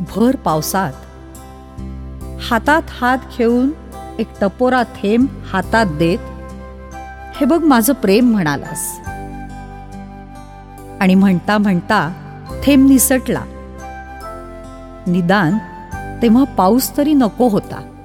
भर पावसात. हातात हात घेऊन एक टपोरा थेंब हातात देत हे बघ माझं प्रेम म्हणालास. आणि म्हणता म्हणता थेंब निसटला. निदान तेव्हा पाऊस तरी नको होता.